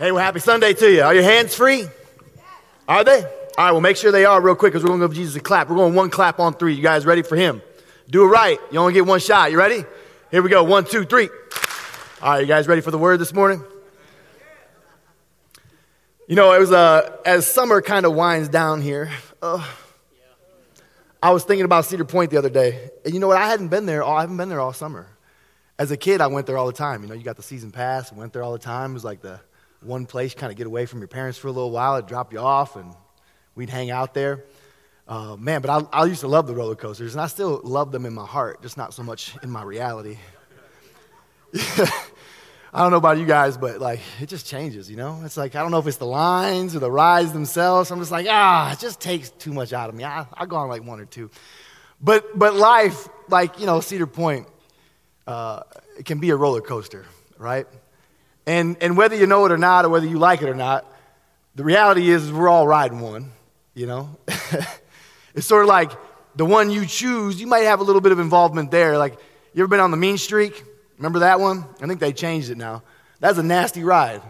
Hey, well, happy Sunday to you. Are your hands free? Are they? All right, well, make sure they are real quick because we're going to give Jesus a clap. We're going one clap on three. You guys ready for him? Do it right. You only get one shot. You ready? Here we go. One, two, three. All right, you guys ready for the word this morning? You know, it was uh, as summer kind of winds down here. Uh, I was thinking about Cedar Point the other day, and you know what? I hadn't been there. All, I haven't been there all summer. As a kid, I went there all the time. You know, you got the season pass, went there all the time. It was like the one place, kind of get away from your parents for a little while. It'd drop you off, and we'd hang out there. Uh, man, but I, I used to love the roller coasters, and I still love them in my heart, just not so much in my reality. I don't know about you guys, but like it just changes, you know? It's like, I don't know if it's the lines or the rides themselves. I'm just like, ah, it just takes too much out of me. I, I'll go on like one or two. But, but life, like, you know, Cedar Point, uh, it can be a roller coaster, right? And, and whether you know it or not, or whether you like it or not, the reality is we're all riding one, you know? it's sort of like the one you choose, you might have a little bit of involvement there. Like, you ever been on the mean streak? Remember that one? I think they changed it now. That's a nasty ride.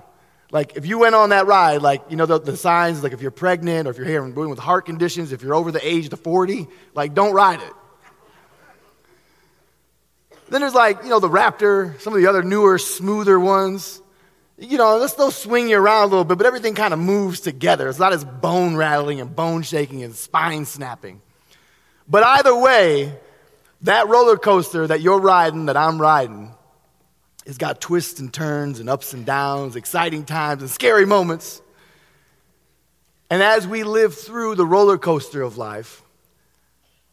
Like, if you went on that ride, like, you know, the, the signs, like if you're pregnant or if you're having with heart conditions, if you're over the age of 40, like, don't ride it. Then there's like, you know, the Raptor, some of the other newer, smoother ones you know, let's those swing you around a little bit, but everything kind of moves together. It's not as bone rattling and bone shaking and spine snapping. But either way, that roller coaster that you're riding, that I'm riding, has got twists and turns and ups and downs, exciting times and scary moments. And as we live through the roller coaster of life,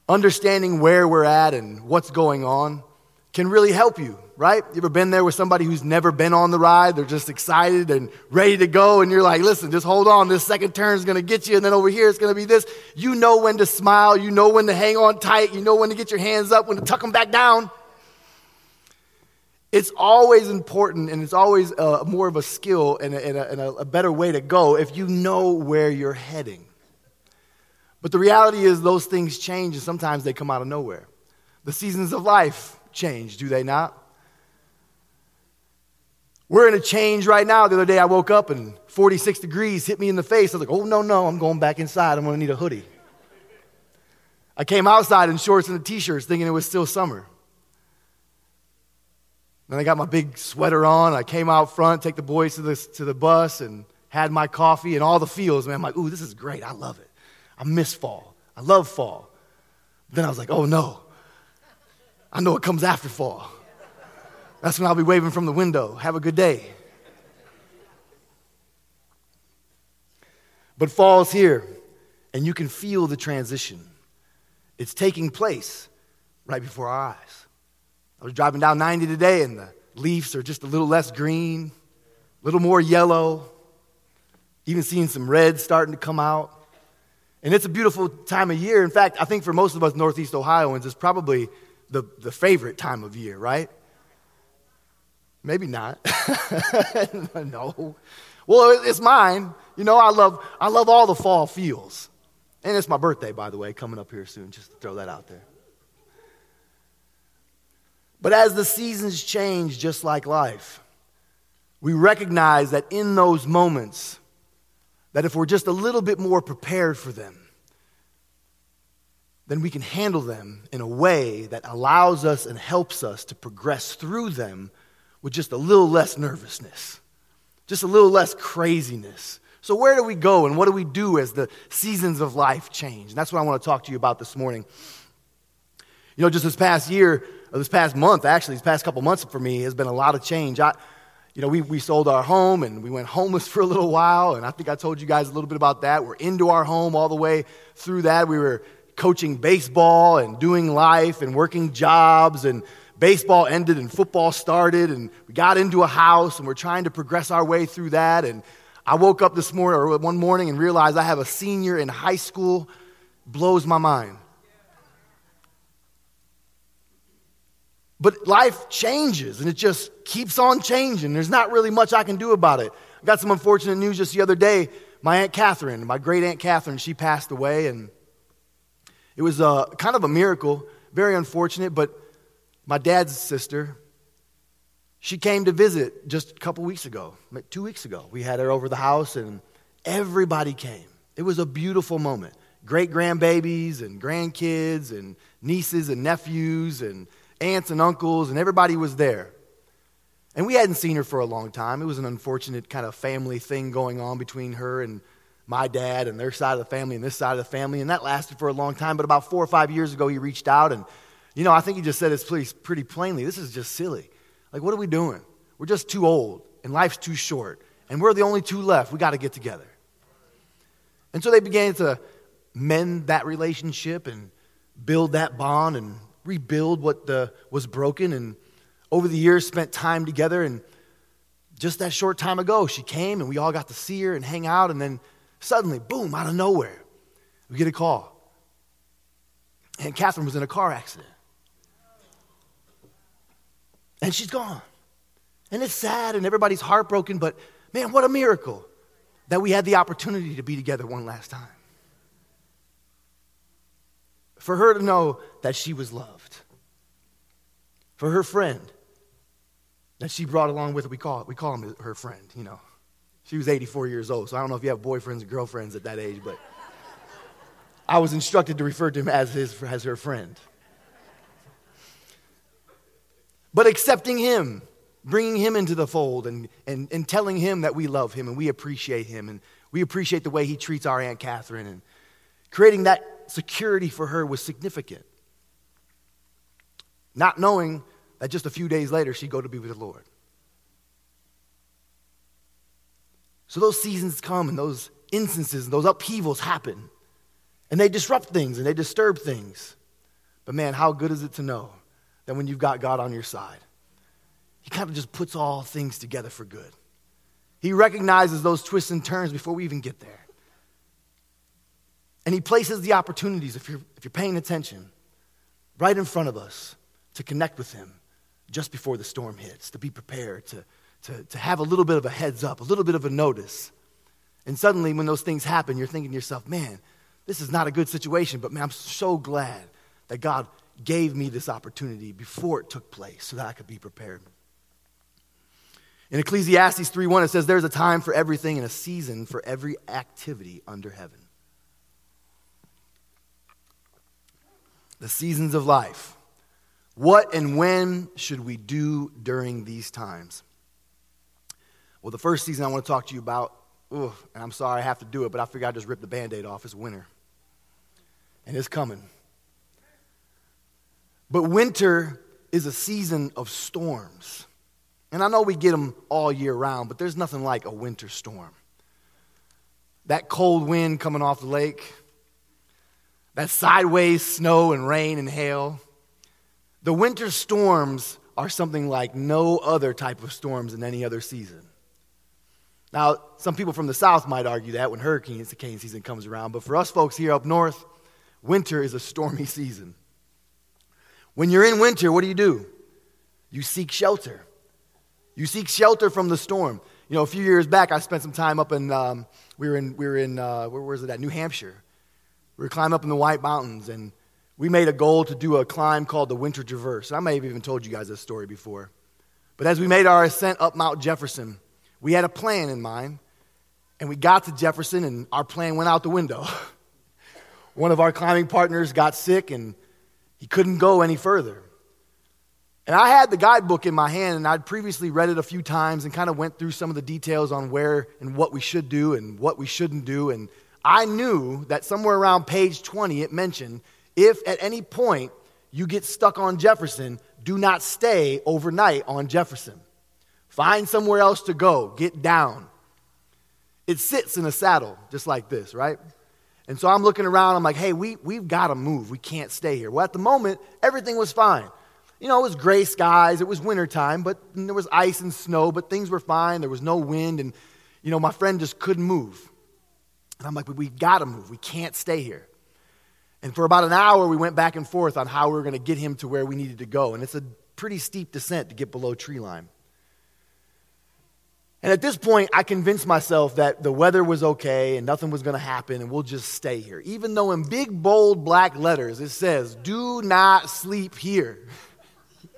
understanding where we're at and what's going on can really help you right? You ever been there with somebody who's never been on the ride? They're just excited and ready to go, and you're like, listen, just hold on. This second turn is going to get you, and then over here it's going to be this. You know when to smile. You know when to hang on tight. You know when to get your hands up, when to tuck them back down. It's always important, and it's always uh, more of a skill and, a, and, a, and a better way to go if you know where you're heading. But the reality is, those things change, and sometimes they come out of nowhere. The seasons of life change, do they not? We're in a change right now. The other day I woke up and 46 degrees hit me in the face. I was like, oh, no, no, I'm going back inside. I'm going to need a hoodie. I came outside in shorts and a t shirt thinking it was still summer. Then I got my big sweater on. I came out front, take the boys to the, to the bus, and had my coffee and all the feels. Man, I'm like, ooh, this is great. I love it. I miss fall. I love fall. Then I was like, oh no. I know what comes after fall. That's when I'll be waving from the window. Have a good day. But fall's here, and you can feel the transition. It's taking place right before our eyes. I was driving down 90 today, and the leaves are just a little less green, a little more yellow, even seeing some red starting to come out. And it's a beautiful time of year. In fact, I think for most of us Northeast Ohioans, it's probably the, the favorite time of year, right? Maybe not. no. Well, it's mine. You know, I love, I love all the fall feels. And it's my birthday, by the way, coming up here soon, just throw that out there. But as the seasons change, just like life, we recognize that in those moments, that if we're just a little bit more prepared for them, then we can handle them in a way that allows us and helps us to progress through them with just a little less nervousness, just a little less craziness. So, where do we go and what do we do as the seasons of life change? And that's what I want to talk to you about this morning. You know, just this past year, or this past month, actually, these past couple months for me has been a lot of change. I, you know, we, we sold our home and we went homeless for a little while. And I think I told you guys a little bit about that. We're into our home all the way through that. We were coaching baseball and doing life and working jobs and baseball ended and football started, and we got into a house, and we're trying to progress our way through that. And I woke up this morning, or one morning, and realized I have a senior in high school. Blows my mind. But life changes, and it just keeps on changing. There's not really much I can do about it. I got some unfortunate news just the other day. My Aunt Catherine, my great Aunt Catherine, she passed away, and it was a, kind of a miracle, very unfortunate, but my dad's sister, She came to visit just a couple weeks ago, two weeks ago. We had her over the house, and everybody came. It was a beautiful moment. Great grandbabies and grandkids and nieces and nephews and aunts and uncles, and everybody was there. And we hadn't seen her for a long time. It was an unfortunate kind of family thing going on between her and my dad and their side of the family and this side of the family. And that lasted for a long time. But about four or five years ago, he reached out and, you know, I think he just said this pretty, pretty plainly. This is just silly. Like, what are we doing? We're just too old and life's too short. And we're the only two left. We got to get together. And so they began to mend that relationship and build that bond and rebuild what the, was broken. And over the years, spent time together. And just that short time ago, she came and we all got to see her and hang out. And then suddenly, boom, out of nowhere, we get a call. And Catherine was in a car accident. And she's gone. And it's sad and everybody's heartbroken, but man, what a miracle that we had the opportunity to be together one last time. For her to know that she was loved. For her friend that she brought along with her, we call, we call him her friend, you know. She was 84 years old, so I don't know if you have boyfriends and girlfriends at that age, but I was instructed to refer to him as, his, as her friend. But accepting him, bringing him into the fold, and, and, and telling him that we love him and we appreciate him and we appreciate the way he treats our Aunt Catherine, and creating that security for her was significant. Not knowing that just a few days later she'd go to be with the Lord. So those seasons come and those instances and those upheavals happen. And they disrupt things and they disturb things. But man, how good is it to know that when you've got God on your side, He kind of just puts all things together for good. He recognizes those twists and turns before we even get there. And He places the opportunities, if you're, if you're paying attention, right in front of us to connect with Him just before the storm hits, to be prepared, to, to, to have a little bit of a heads up, a little bit of a notice. And suddenly, when those things happen, you're thinking to yourself, man, this is not a good situation, but man, I'm so glad that God gave me this opportunity before it took place so that I could be prepared. In Ecclesiastes 3:1 it says there's a time for everything and a season for every activity under heaven. The seasons of life. What and when should we do during these times? Well, the first season I want to talk to you about, and I'm sorry I have to do it, but I figured I'd just rip the band aid off. It's winter. And it's coming. But winter is a season of storms. And I know we get them all year round, but there's nothing like a winter storm. That cold wind coming off the lake, that sideways snow and rain and hail. The winter storms are something like no other type of storms in any other season. Now, some people from the south might argue that when hurricane season comes around, but for us folks here up north, winter is a stormy season. When you're in winter, what do you do? You seek shelter. You seek shelter from the storm. You know, a few years back, I spent some time up in, um, we were in, we were in uh, where was it at? New Hampshire. We were climbing up in the White Mountains, and we made a goal to do a climb called the Winter Traverse. I may have even told you guys this story before. But as we made our ascent up Mount Jefferson, we had a plan in mind, and we got to Jefferson, and our plan went out the window. One of our climbing partners got sick, and he couldn't go any further. And I had the guidebook in my hand, and I'd previously read it a few times and kind of went through some of the details on where and what we should do and what we shouldn't do. And I knew that somewhere around page 20 it mentioned if at any point you get stuck on Jefferson, do not stay overnight on Jefferson. Find somewhere else to go, get down. It sits in a saddle just like this, right? And so I'm looking around, I'm like, hey, we, we've got to move. We can't stay here. Well, at the moment, everything was fine. You know, it was gray skies, it was wintertime, but there was ice and snow, but things were fine. There was no wind, and, you know, my friend just couldn't move. And I'm like, we've got to move. We can't stay here. And for about an hour, we went back and forth on how we were going to get him to where we needed to go. And it's a pretty steep descent to get below tree line. And at this point, I convinced myself that the weather was okay and nothing was going to happen and we'll just stay here. Even though in big, bold black letters it says, Do not sleep here.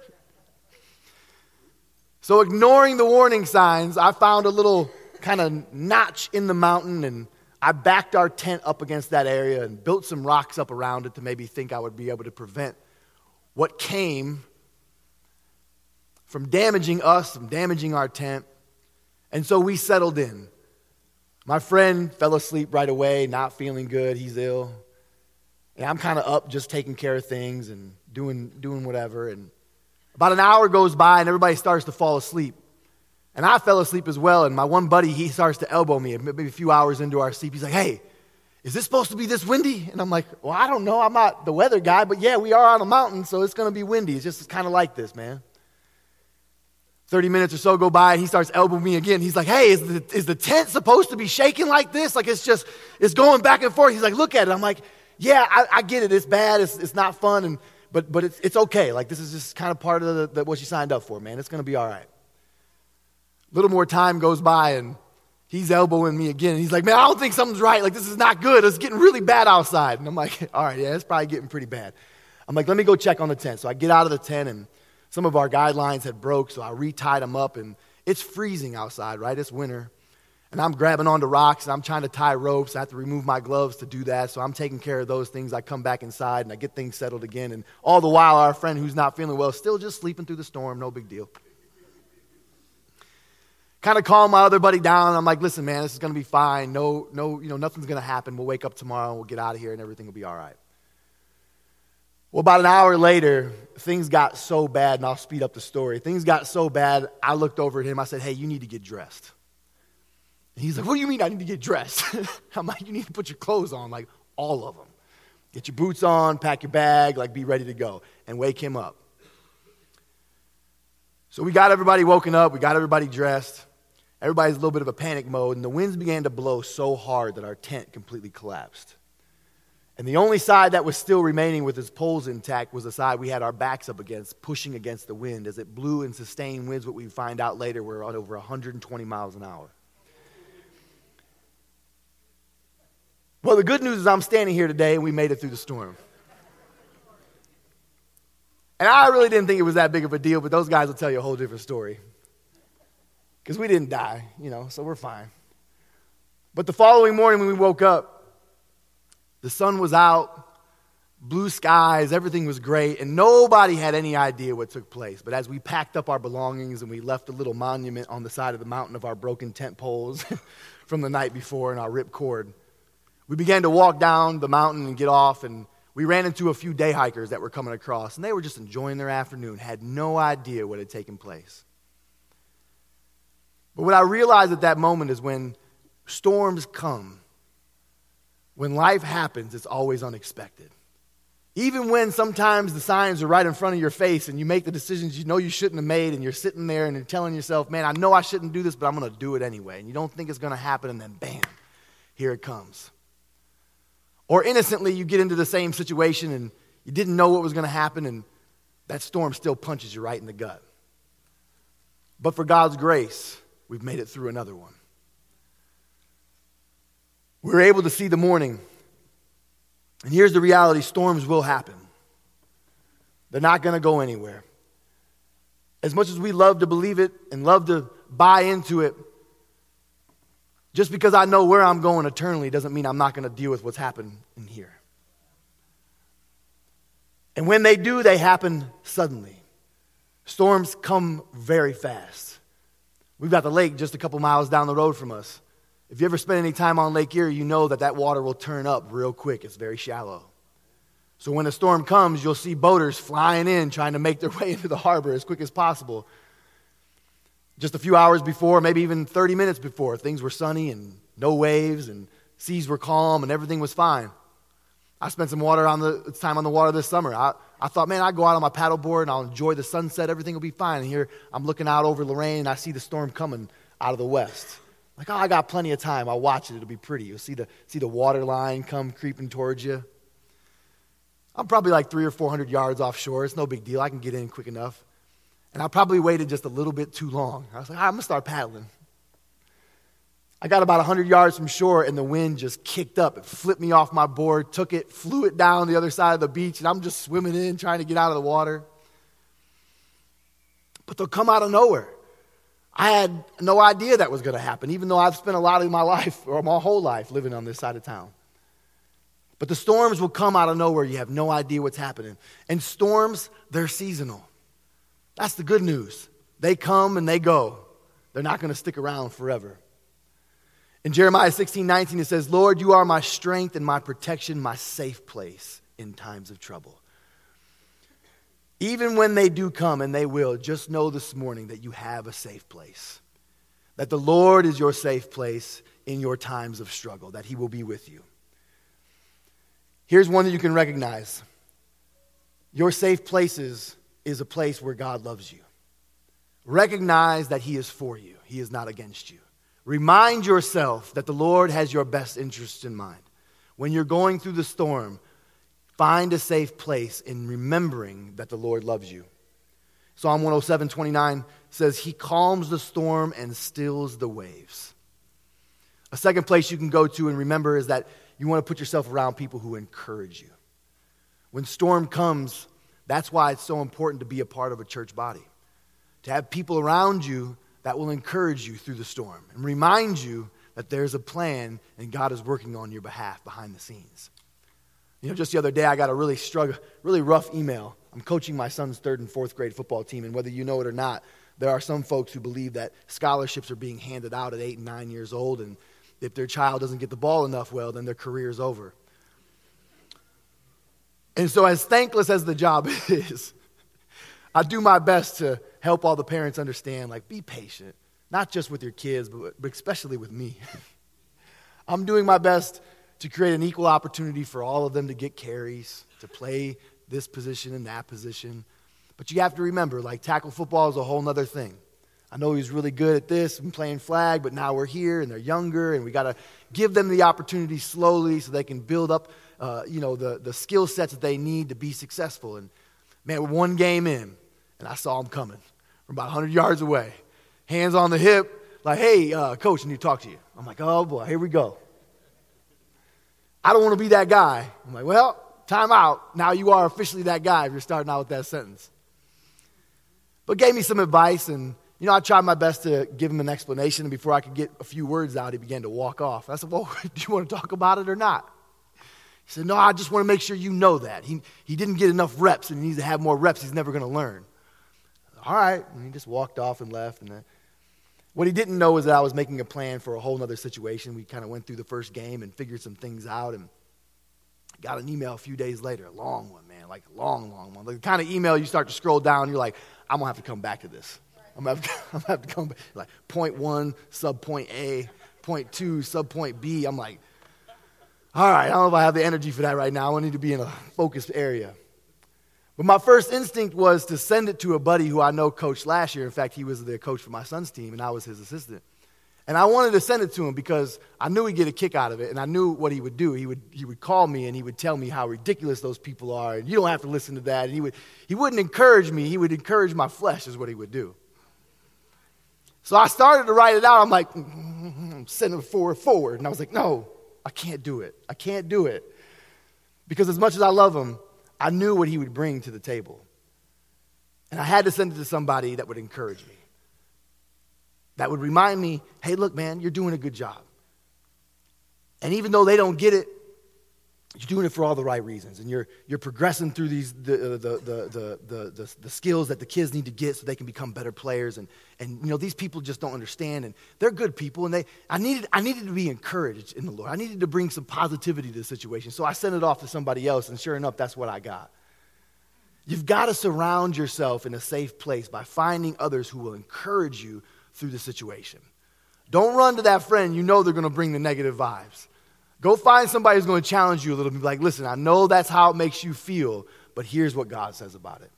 So, ignoring the warning signs, I found a little kind of notch in the mountain and I backed our tent up against that area and built some rocks up around it to maybe think I would be able to prevent what came from damaging us, from damaging our tent. And so we settled in. My friend fell asleep right away, not feeling good. He's ill. And I'm kind of up just taking care of things and doing, doing whatever. And about an hour goes by and everybody starts to fall asleep. And I fell asleep as well. And my one buddy, he starts to elbow me maybe a few hours into our sleep. He's like, hey, is this supposed to be this windy? And I'm like, well, I don't know. I'm not the weather guy, but yeah, we are on a mountain, so it's going to be windy. It's just kind of like this, man. 30 minutes or so go by and he starts elbowing me again. He's like, hey, is the, is the tent supposed to be shaking like this? Like it's just, it's going back and forth. He's like, look at it. I'm like, yeah, I, I get it. It's bad. It's, it's not fun. And, but, but it's, it's okay. Like this is just kind of part of the, the, what you signed up for, man. It's going to be all right. A little more time goes by and he's elbowing me again. He's like, man, I don't think something's right. Like this is not good. It's getting really bad outside. And I'm like, all right, yeah, it's probably getting pretty bad. I'm like, let me go check on the tent. So I get out of the tent and some of our guidelines had broke, so I retied them up, and it's freezing outside, right? It's winter. And I'm grabbing onto rocks, and I'm trying to tie ropes. I have to remove my gloves to do that, so I'm taking care of those things. I come back inside, and I get things settled again. And all the while, our friend who's not feeling well is still just sleeping through the storm, no big deal. Kind of calm my other buddy down. I'm like, listen, man, this is going to be fine. No, no, you know, nothing's going to happen. We'll wake up tomorrow, and we'll get out of here, and everything will be all right. Well, about an hour later, things got so bad, and I'll speed up the story. Things got so bad, I looked over at him. I said, Hey, you need to get dressed. And he's like, What do you mean I need to get dressed? I'm like, You need to put your clothes on, like all of them. Get your boots on, pack your bag, like be ready to go, and wake him up. So we got everybody woken up, we got everybody dressed. Everybody's a little bit of a panic mode, and the winds began to blow so hard that our tent completely collapsed. And the only side that was still remaining with its poles intact was the side we had our backs up against, pushing against the wind as it blew and sustained winds, what we find out later were at over 120 miles an hour. Well, the good news is I'm standing here today and we made it through the storm. And I really didn't think it was that big of a deal, but those guys will tell you a whole different story. Because we didn't die, you know, so we're fine. But the following morning when we woke up, the sun was out, blue skies, everything was great, and nobody had any idea what took place. But as we packed up our belongings and we left a little monument on the side of the mountain of our broken tent poles from the night before and our ripped cord, we began to walk down the mountain and get off, and we ran into a few day hikers that were coming across, and they were just enjoying their afternoon, had no idea what had taken place. But what I realized at that moment is when storms come, when life happens, it's always unexpected. Even when sometimes the signs are right in front of your face and you make the decisions you know you shouldn't have made, and you're sitting there and you're telling yourself, man, I know I shouldn't do this, but I'm going to do it anyway. And you don't think it's going to happen, and then bam, here it comes. Or innocently, you get into the same situation and you didn't know what was going to happen, and that storm still punches you right in the gut. But for God's grace, we've made it through another one. We're able to see the morning. And here's the reality storms will happen, they're not going to go anywhere. As much as we love to believe it and love to buy into it, just because I know where I'm going eternally doesn't mean I'm not going to deal with what's happened in here. And when they do, they happen suddenly. Storms come very fast. We've got the lake just a couple miles down the road from us. If you ever spend any time on Lake Erie, you know that that water will turn up real quick. It's very shallow. So when a storm comes, you'll see boaters flying in trying to make their way into the harbor as quick as possible. Just a few hours before, maybe even 30 minutes before, things were sunny and no waves and seas were calm and everything was fine. I spent some water on the time on the water this summer. I, I thought, man, I'll go out on my paddleboard and I'll enjoy the sunset. Everything will be fine. And here I'm looking out over Lorain and I see the storm coming out of the west. Like, oh, I got plenty of time. I'll watch it. It'll be pretty. You'll see the, see the water line come creeping towards you. I'm probably like three or 400 yards offshore. It's no big deal. I can get in quick enough. And I probably waited just a little bit too long. I was like, right, I'm going to start paddling. I got about 100 yards from shore, and the wind just kicked up. It flipped me off my board, took it, flew it down the other side of the beach, and I'm just swimming in, trying to get out of the water. But they'll come out of nowhere. I had no idea that was going to happen, even though I've spent a lot of my life, or my whole life, living on this side of town. But the storms will come out of nowhere. You have no idea what's happening. And storms, they're seasonal. That's the good news. They come and they go, they're not going to stick around forever. In Jeremiah 16 19, it says, Lord, you are my strength and my protection, my safe place in times of trouble. Even when they do come, and they will, just know this morning that you have a safe place. That the Lord is your safe place in your times of struggle, that He will be with you. Here's one that you can recognize your safe places is a place where God loves you. Recognize that He is for you, He is not against you. Remind yourself that the Lord has your best interests in mind. When you're going through the storm, find a safe place in remembering that the Lord loves you. Psalm 107 29 says, He calms the storm and stills the waves. A second place you can go to and remember is that you want to put yourself around people who encourage you. When storm comes, that's why it's so important to be a part of a church body. To have people around you that will encourage you through the storm and remind you that there's a plan and God is working on your behalf behind the scenes. You know, just the other day I got a really struggle, really rough email. I'm coaching my son's third and fourth grade football team, and whether you know it or not, there are some folks who believe that scholarships are being handed out at eight and nine years old, and if their child doesn't get the ball enough well, then their career is over. And so, as thankless as the job is, I do my best to help all the parents understand like, be patient, not just with your kids, but, but especially with me. I'm doing my best to create an equal opportunity for all of them to get carries, to play this position and that position. But you have to remember, like, tackle football is a whole other thing. I know he's really good at this and playing flag, but now we're here and they're younger, and we got to give them the opportunity slowly so they can build up, uh, you know, the, the skill sets that they need to be successful. And man, we're one game in, and I saw him coming from about 100 yards away, hands on the hip, like, hey, uh, coach, I need to talk to you. I'm like, oh boy, here we go. I don't want to be that guy. I'm like, well, time out. Now you are officially that guy if you're starting out with that sentence. But gave me some advice, and you know, I tried my best to give him an explanation, and before I could get a few words out, he began to walk off. I said, Well, do you want to talk about it or not? He said, No, I just want to make sure you know that. He, he didn't get enough reps, and he needs to have more reps. He's never going to learn. All right. And he just walked off and left. And then, what he didn't know is that I was making a plan for a whole other situation. We kind of went through the first game and figured some things out. And got an email a few days later, a long one, man, like a long, long one. Like the kind of email you start to scroll down, you're like, I'm going to have to come back to this. I'm going to have to come back. Like point one, sub point A, point two, sub point B. I'm like, all right, I don't know if I have the energy for that right now. I need to be in a focused area. But my first instinct was to send it to a buddy who I know coached last year. In fact, he was the coach for my son's team, and I was his assistant. And I wanted to send it to him because I knew he'd get a kick out of it, and I knew what he would do. He would, he would call me and he would tell me how ridiculous those people are, and you don't have to listen to that. And he, would, he wouldn't encourage me, he would encourage my flesh, is what he would do. So I started to write it out. I'm like, mm-hmm, send it forward, forward. And I was like, no, I can't do it. I can't do it. Because as much as I love him, I knew what he would bring to the table. And I had to send it to somebody that would encourage me, that would remind me, hey, look, man, you're doing a good job. And even though they don't get it, you're doing it for all the right reasons and you're, you're progressing through these uh, the, the, the, the, the, the, skills that the kids need to get so they can become better players and, and you know these people just don't understand and they're good people and they I needed, I needed to be encouraged in the lord. I needed to bring some positivity to the situation so i sent it off to somebody else and sure enough that's what i got. You've got to surround yourself in a safe place by finding others who will encourage you through the situation. Don't run to that friend you know they're going to bring the negative vibes Go find somebody who's going to challenge you a little bit. Like, listen, I know that's how it makes you feel, but here's what God says about it.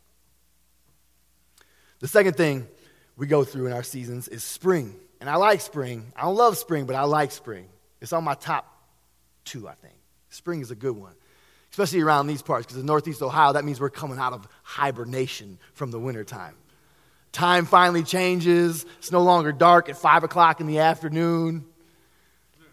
The second thing we go through in our seasons is spring. And I like spring. I don't love spring, but I like spring. It's on my top two, I think. Spring is a good one, especially around these parts, because in Northeast Ohio, that means we're coming out of hibernation from the wintertime. Time finally changes. It's no longer dark at 5 o'clock in the afternoon.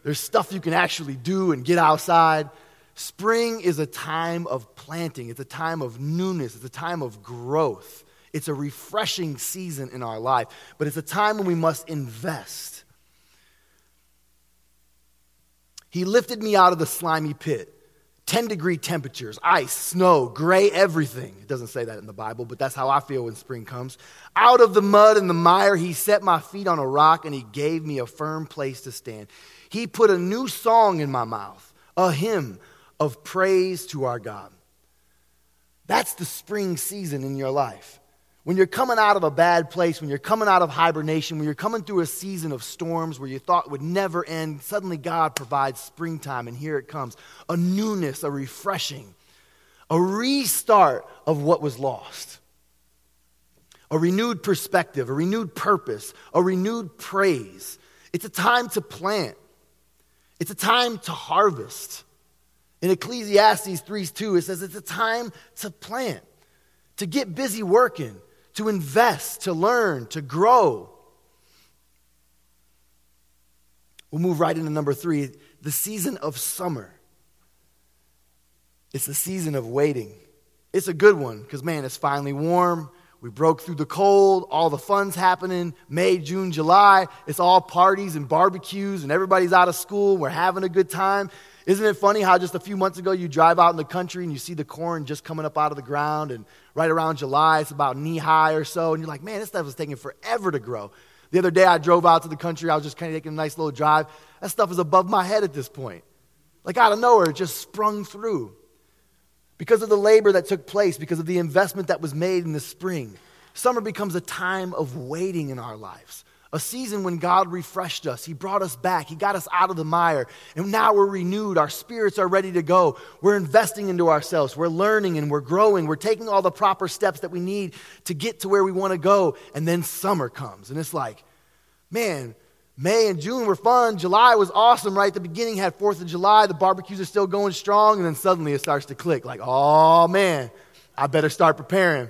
There's stuff you can actually do and get outside. Spring is a time of planting, it's a time of newness, it's a time of growth. It's a refreshing season in our life, but it's a time when we must invest. He lifted me out of the slimy pit. 10 degree temperatures, ice, snow, gray, everything. It doesn't say that in the Bible, but that's how I feel when spring comes. Out of the mud and the mire, he set my feet on a rock and he gave me a firm place to stand. He put a new song in my mouth, a hymn of praise to our God. That's the spring season in your life. When you're coming out of a bad place, when you're coming out of hibernation, when you're coming through a season of storms where you thought would never end, suddenly God provides springtime, and here it comes a newness, a refreshing, a restart of what was lost, a renewed perspective, a renewed purpose, a renewed praise. It's a time to plant, it's a time to harvest. In Ecclesiastes 3 2, it says it's a time to plant, to get busy working to invest, to learn, to grow. We'll move right into number three the season of summer. It's the season of waiting. It's a good one because, man, it's finally warm. We broke through the cold, all the fun's happening. May, June, July, it's all parties and barbecues, and everybody's out of school. We're having a good time. Isn't it funny how just a few months ago you drive out in the country and you see the corn just coming up out of the ground, and right around July it's about knee high or so, and you're like, man, this stuff is taking forever to grow. The other day I drove out to the country, I was just kind of taking a nice little drive. That stuff is above my head at this point. Like out of nowhere, it just sprung through. Because of the labor that took place, because of the investment that was made in the spring, summer becomes a time of waiting in our lives a season when God refreshed us. He brought us back. He got us out of the mire. And now we're renewed. Our spirits are ready to go. We're investing into ourselves. We're learning and we're growing. We're taking all the proper steps that we need to get to where we want to go. And then summer comes. And it's like, man, May and June were fun. July was awesome, right? The beginning had 4th of July. The barbecues are still going strong. And then suddenly it starts to click like, oh, man, I better start preparing.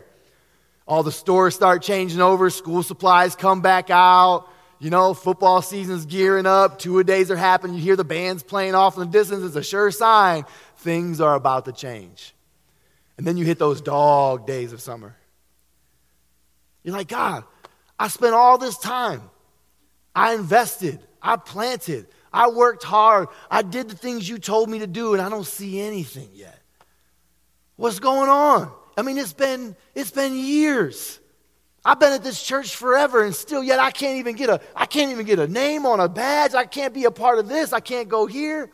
All the stores start changing over, school supplies come back out. You know, football season's gearing up, two a days are happening. You hear the bands playing off in the distance. It's a sure sign things are about to change. And then you hit those dog days of summer. You're like, God, I spent all this time. I invested. I planted. I worked hard. I did the things you told me to do, and I don't see anything yet. What's going on? I mean, it's been, it's been years. I've been at this church forever and still yet I can't even get a I can't even get a name on a badge. I can't be a part of this. I can't go here.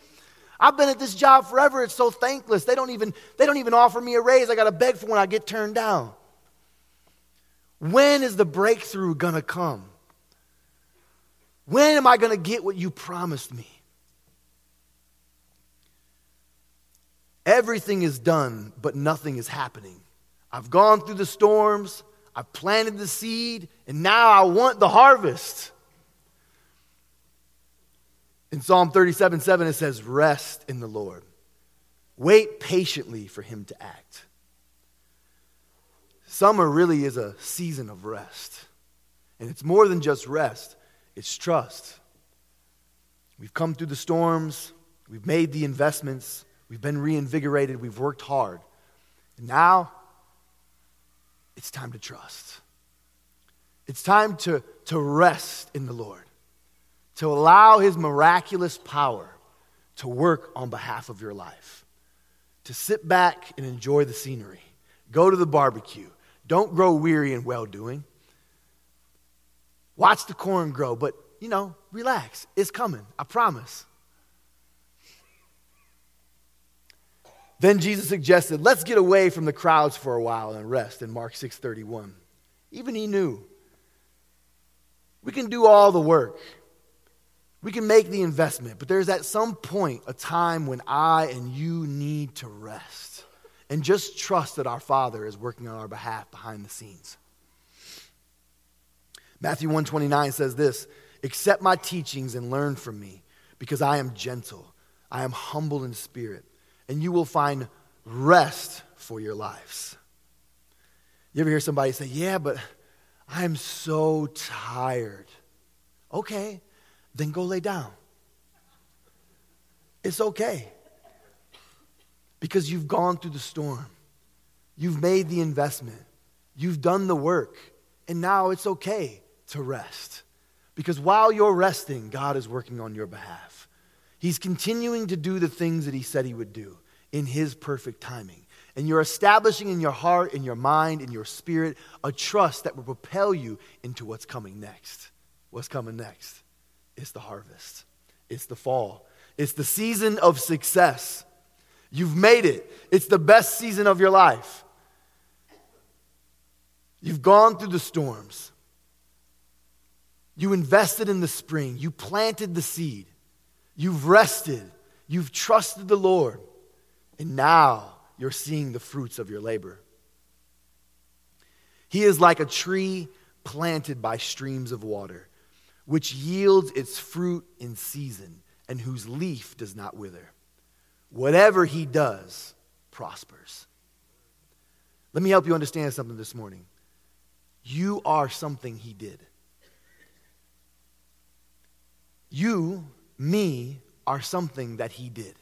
I've been at this job forever. It's so thankless. They don't even they don't even offer me a raise. I got to beg for when I get turned down. When is the breakthrough going to come? When am I going to get what you promised me? Everything is done, but nothing is happening. I've gone through the storms, I've planted the seed, and now I want the harvest. In Psalm 37 7, it says, Rest in the Lord. Wait patiently for him to act. Summer really is a season of rest. And it's more than just rest, it's trust. We've come through the storms, we've made the investments, we've been reinvigorated, we've worked hard. And now it's time to trust. It's time to, to rest in the Lord, to allow His miraculous power to work on behalf of your life, to sit back and enjoy the scenery, go to the barbecue. Don't grow weary in well doing. Watch the corn grow, but you know, relax. It's coming, I promise. Then Jesus suggested, let's get away from the crowds for a while and rest in Mark 6:31. Even he knew. We can do all the work. We can make the investment, but there's at some point a time when I and you need to rest and just trust that our Father is working on our behalf behind the scenes. Matthew 129 says this, "Accept my teachings and learn from me, because I am gentle, I am humble in spirit." and you will find rest for your lives. You ever hear somebody say, Yeah, but I'm so tired? Okay, then go lay down. It's okay. Because you've gone through the storm, you've made the investment, You've done the work, and now it's okay to rest. Because while you're resting, God is working on your behalf. He's continuing to do the things that He said He would do in His perfect timing. And you're establishing in your heart, in your mind, in your spirit, a trust that will propel you into what's coming next. What's coming next? It's the harvest, it's the fall, it's the season of success. You've made it, it's the best season of your life. You've gone through the storms. You invested in the spring. You planted the seed. You've rested. You've trusted the Lord. And now you're seeing the fruits of your labor. He is like a tree planted by streams of water, which yields its fruit in season and whose leaf does not wither. Whatever he does prospers. Let me help you understand something this morning. You are something he did. You, me, are something that he did.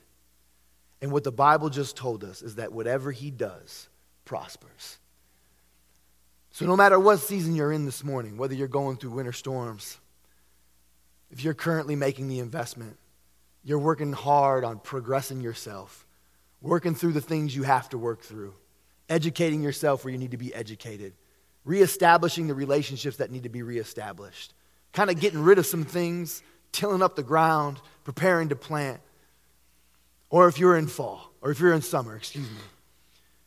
And what the Bible just told us is that whatever he does prospers. So, no matter what season you're in this morning, whether you're going through winter storms, if you're currently making the investment, you're working hard on progressing yourself, working through the things you have to work through, educating yourself where you need to be educated, reestablishing the relationships that need to be reestablished, kind of getting rid of some things tilling up the ground, preparing to plant. Or if you're in fall, or if you're in summer, excuse me,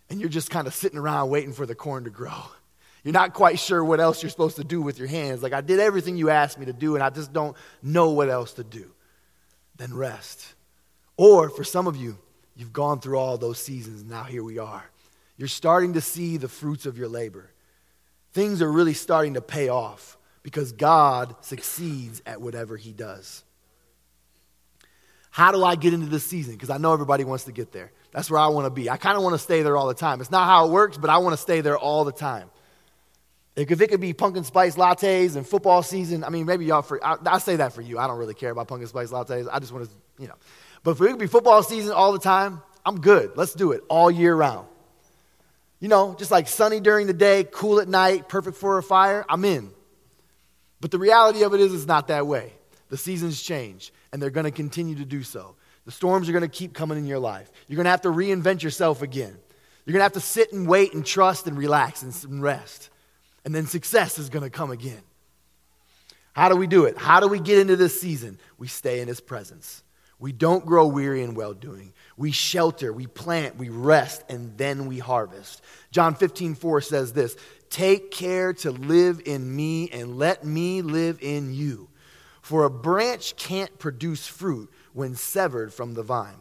and you're just kind of sitting around waiting for the corn to grow. You're not quite sure what else you're supposed to do with your hands. Like, I did everything you asked me to do, and I just don't know what else to do. Then rest. Or for some of you, you've gone through all those seasons, and now here we are. You're starting to see the fruits of your labor. Things are really starting to pay off because God succeeds at whatever he does. How do I get into this season? Because I know everybody wants to get there. That's where I want to be. I kind of want to stay there all the time. It's not how it works, but I want to stay there all the time. If it could be pumpkin spice lattes and football season, I mean, maybe y'all, for, I, I say that for you. I don't really care about pumpkin spice lattes. I just want to, you know. But if it could be football season all the time, I'm good. Let's do it all year round. You know, just like sunny during the day, cool at night, perfect for a fire, I'm in. But the reality of it is, it's not that way. The seasons change, and they're going to continue to do so. The storms are going to keep coming in your life. You're going to have to reinvent yourself again. You're going to have to sit and wait and trust and relax and rest. And then success is going to come again. How do we do it? How do we get into this season? We stay in His presence. We don't grow weary in well doing. We shelter, we plant, we rest, and then we harvest. John 15, 4 says this Take care to live in me and let me live in you. For a branch can't produce fruit when severed from the vine,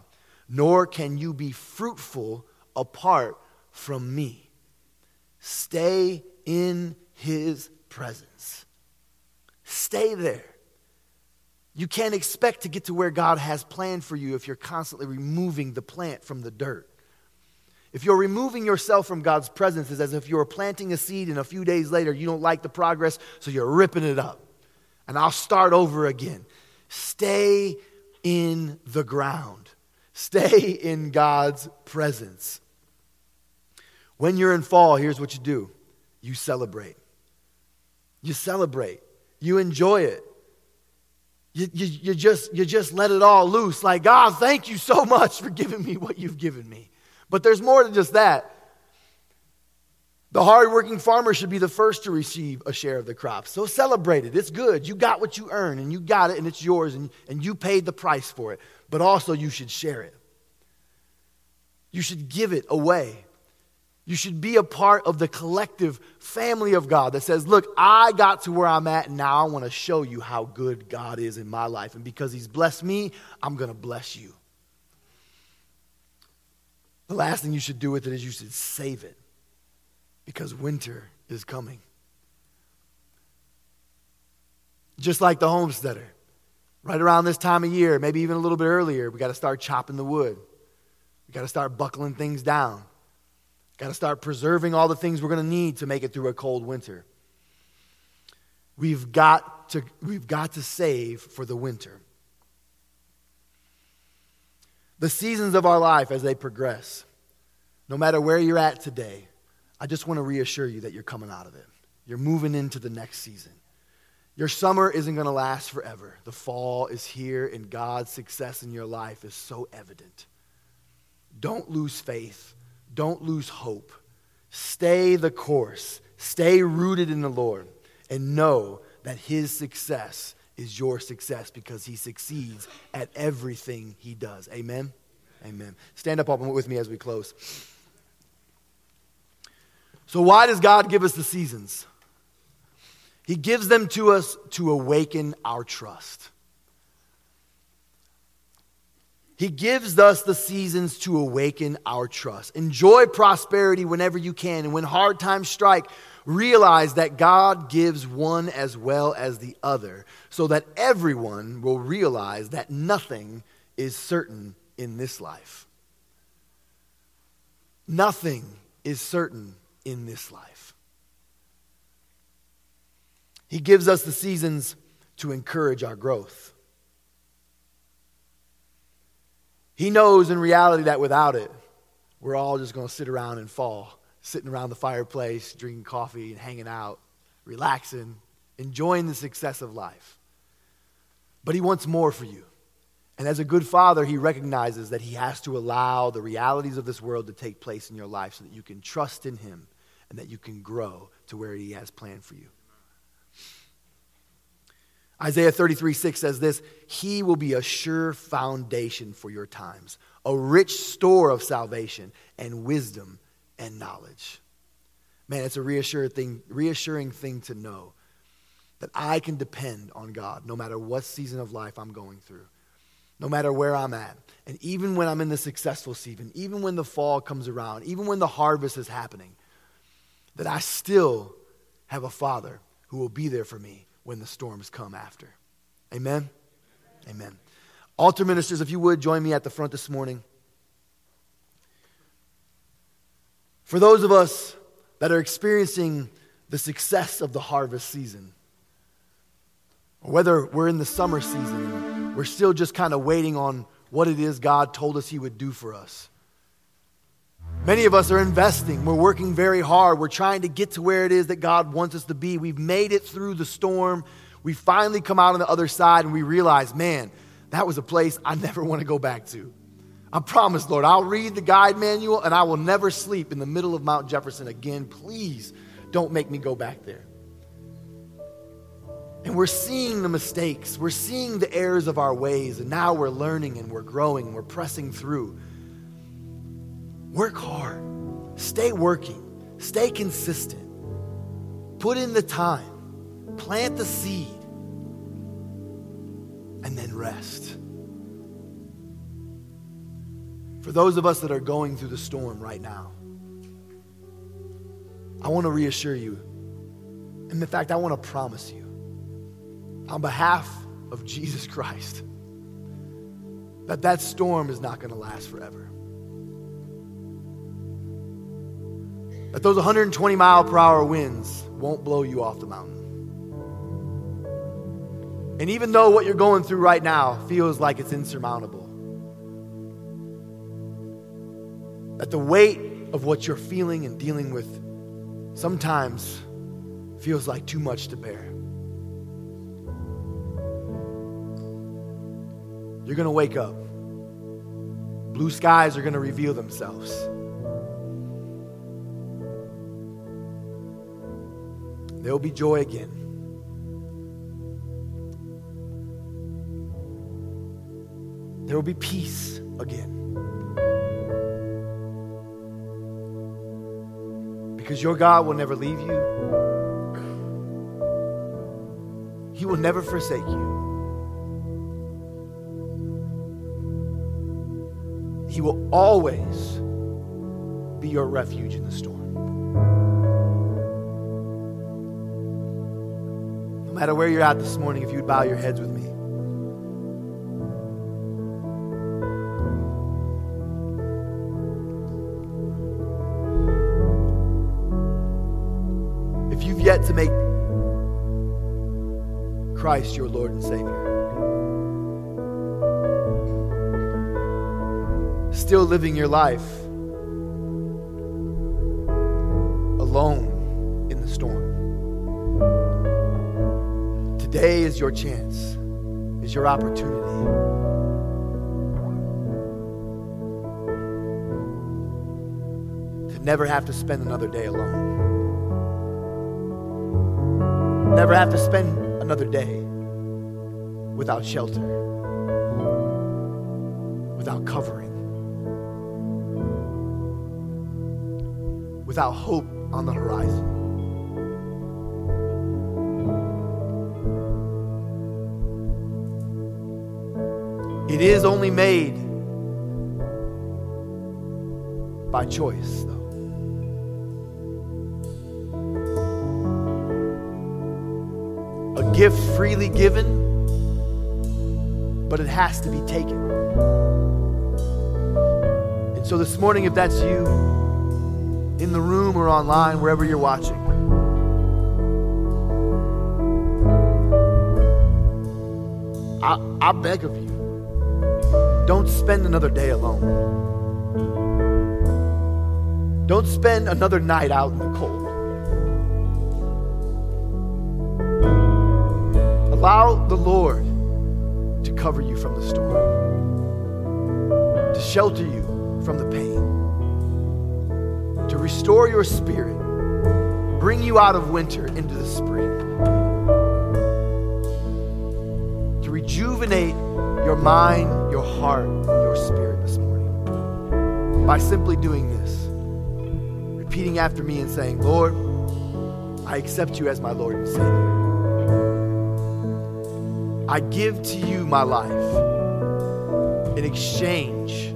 nor can you be fruitful apart from me. Stay in his presence. Stay there. You can't expect to get to where God has planned for you if you're constantly removing the plant from the dirt. If you're removing yourself from God's presence, it's as if you were planting a seed and a few days later you don't like the progress, so you're ripping it up. And I'll start over again. Stay in the ground, stay in God's presence. When you're in fall, here's what you do you celebrate. You celebrate, you enjoy it. You, you, you, just, you just let it all loose. Like, God, thank you so much for giving me what you've given me. But there's more than just that. The hardworking farmer should be the first to receive a share of the crop. So celebrate it. It's good. You got what you earn, and you got it, and it's yours, and, and you paid the price for it. But also, you should share it. You should give it away. You should be a part of the collective family of God that says, Look, I got to where I'm at, and now I want to show you how good God is in my life. And because He's blessed me, I'm going to bless you. The last thing you should do with it is you should save it because winter is coming. Just like the homesteader, right around this time of year, maybe even a little bit earlier, we got to start chopping the wood. We got to start buckling things down. Got to start preserving all the things we're going to need to make it through a cold winter. We've got to, we've got to save for the winter the seasons of our life as they progress, no matter where you're at today, I just want to reassure you that you're coming out of it. You're moving into the next season. Your summer isn't going to last forever. The fall is here, and God's success in your life is so evident. Don't lose faith. Don't lose hope. Stay the course. Stay rooted in the Lord, and know that His success is your success because He succeeds at everything He does. Amen? Amen. Stand up with me as we close. So, why does God give us the seasons? He gives them to us to awaken our trust. He gives us the seasons to awaken our trust. Enjoy prosperity whenever you can. And when hard times strike, realize that God gives one as well as the other, so that everyone will realize that nothing is certain in this life. Nothing is certain in this life. He gives us the seasons to encourage our growth. He knows in reality that without it, we're all just going to sit around and fall, sitting around the fireplace, drinking coffee and hanging out, relaxing, enjoying the success of life. But He wants more for you. And as a good father, he recognizes that he has to allow the realities of this world to take place in your life so that you can trust in him and that you can grow to where he has planned for you. Isaiah 33 6 says this He will be a sure foundation for your times, a rich store of salvation and wisdom and knowledge. Man, it's a reassuring thing, reassuring thing to know that I can depend on God no matter what season of life I'm going through no matter where I'm at. And even when I'm in the successful season, even when the fall comes around, even when the harvest is happening, that I still have a Father who will be there for me when the storms come after. Amen? Amen. Altar ministers, if you would, join me at the front this morning. For those of us that are experiencing the success of the harvest season, whether we're in the summer season, we're still just kind of waiting on what it is God told us He would do for us. Many of us are investing. We're working very hard. We're trying to get to where it is that God wants us to be. We've made it through the storm. We finally come out on the other side and we realize, man, that was a place I never want to go back to. I promise, Lord, I'll read the guide manual and I will never sleep in the middle of Mount Jefferson again. Please don't make me go back there. And we're seeing the mistakes, we're seeing the errors of our ways, and now we're learning and we're growing, and we're pressing through. Work hard, stay working, stay consistent, put in the time, plant the seed, and then rest. For those of us that are going through the storm right now, I want to reassure you. And in fact, I want to promise you on behalf of Jesus Christ that that storm is not going to last forever. That those 120 mile per hour winds won't blow you off the mountain. And even though what you're going through right now feels like it's insurmountable, that the weight of what you're feeling and dealing with sometimes feels like too much to bear. You're going to wake up. Blue skies are going to reveal themselves. There will be joy again. There will be peace again. Because your God will never leave you, He will never forsake you. He will always be your refuge in the storm. No matter where you're at this morning, if you'd bow your heads with me. To make Christ your Lord and Savior, still living your life alone in the storm. Today is your chance, is your opportunity. to Never have to spend another day alone. Never have to spend another day without shelter, without covering, without hope on the horizon. It is only made by choice, though. Gift freely given, but it has to be taken. And so this morning, if that's you, in the room or online, wherever you're watching, I, I beg of you, don't spend another day alone. Don't spend another night out in the cold. Allow the Lord to cover you from the storm, to shelter you from the pain, to restore your spirit, bring you out of winter into the spring, to rejuvenate your mind, your heart, and your spirit this morning by simply doing this, repeating after me and saying, Lord, I accept you as my Lord and Savior. I give to you my life in exchange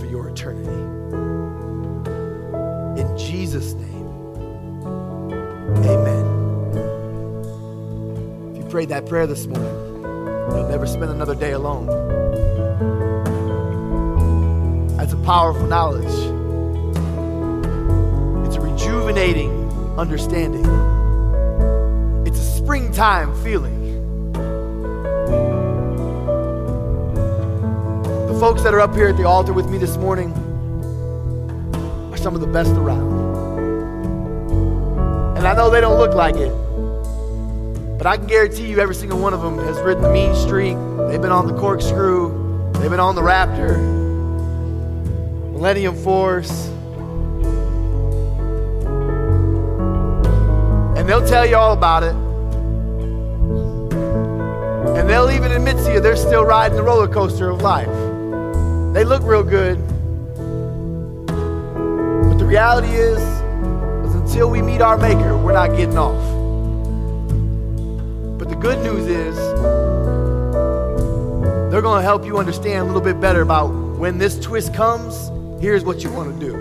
for your eternity. In Jesus' name, amen. If you prayed that prayer this morning, you'll never spend another day alone. That's a powerful knowledge. It's a rejuvenating understanding. It's a springtime feeling. Folks that are up here at the altar with me this morning are some of the best around. And I know they don't look like it, but I can guarantee you every single one of them has ridden the mean streak. They've been on the corkscrew. They've been on the Raptor, Millennium Force. And they'll tell you all about it. And they'll even admit to you they're still riding the roller coaster of life. They look real good. But the reality is, is until we meet our Maker, we're not getting off. But the good news is, they're going to help you understand a little bit better about when this twist comes, here's what you want to do.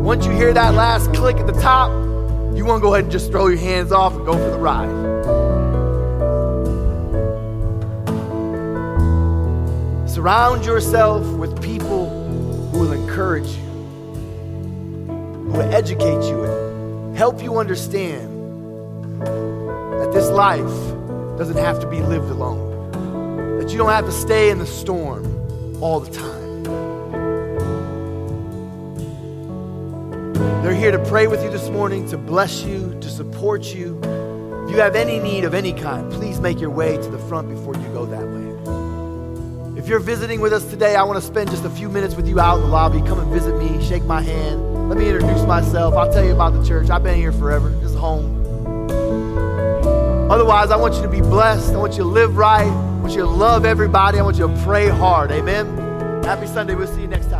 Once you hear that last click at the top, you want to go ahead and just throw your hands off and go for the ride. Surround yourself with people who will encourage you, who will educate you, and help you understand that this life doesn't have to be lived alone, that you don't have to stay in the storm all the time. They're here to pray with you this morning, to bless you, to support you. If you have any need of any kind, please make your way to the front before you go that way. You're visiting with us today, I want to spend just a few minutes with you out in the lobby. Come and visit me, shake my hand. Let me introduce myself. I'll tell you about the church. I've been here forever. This is home. Otherwise, I want you to be blessed. I want you to live right. I want you to love everybody. I want you to pray hard. Amen. Happy Sunday. We'll see you next time.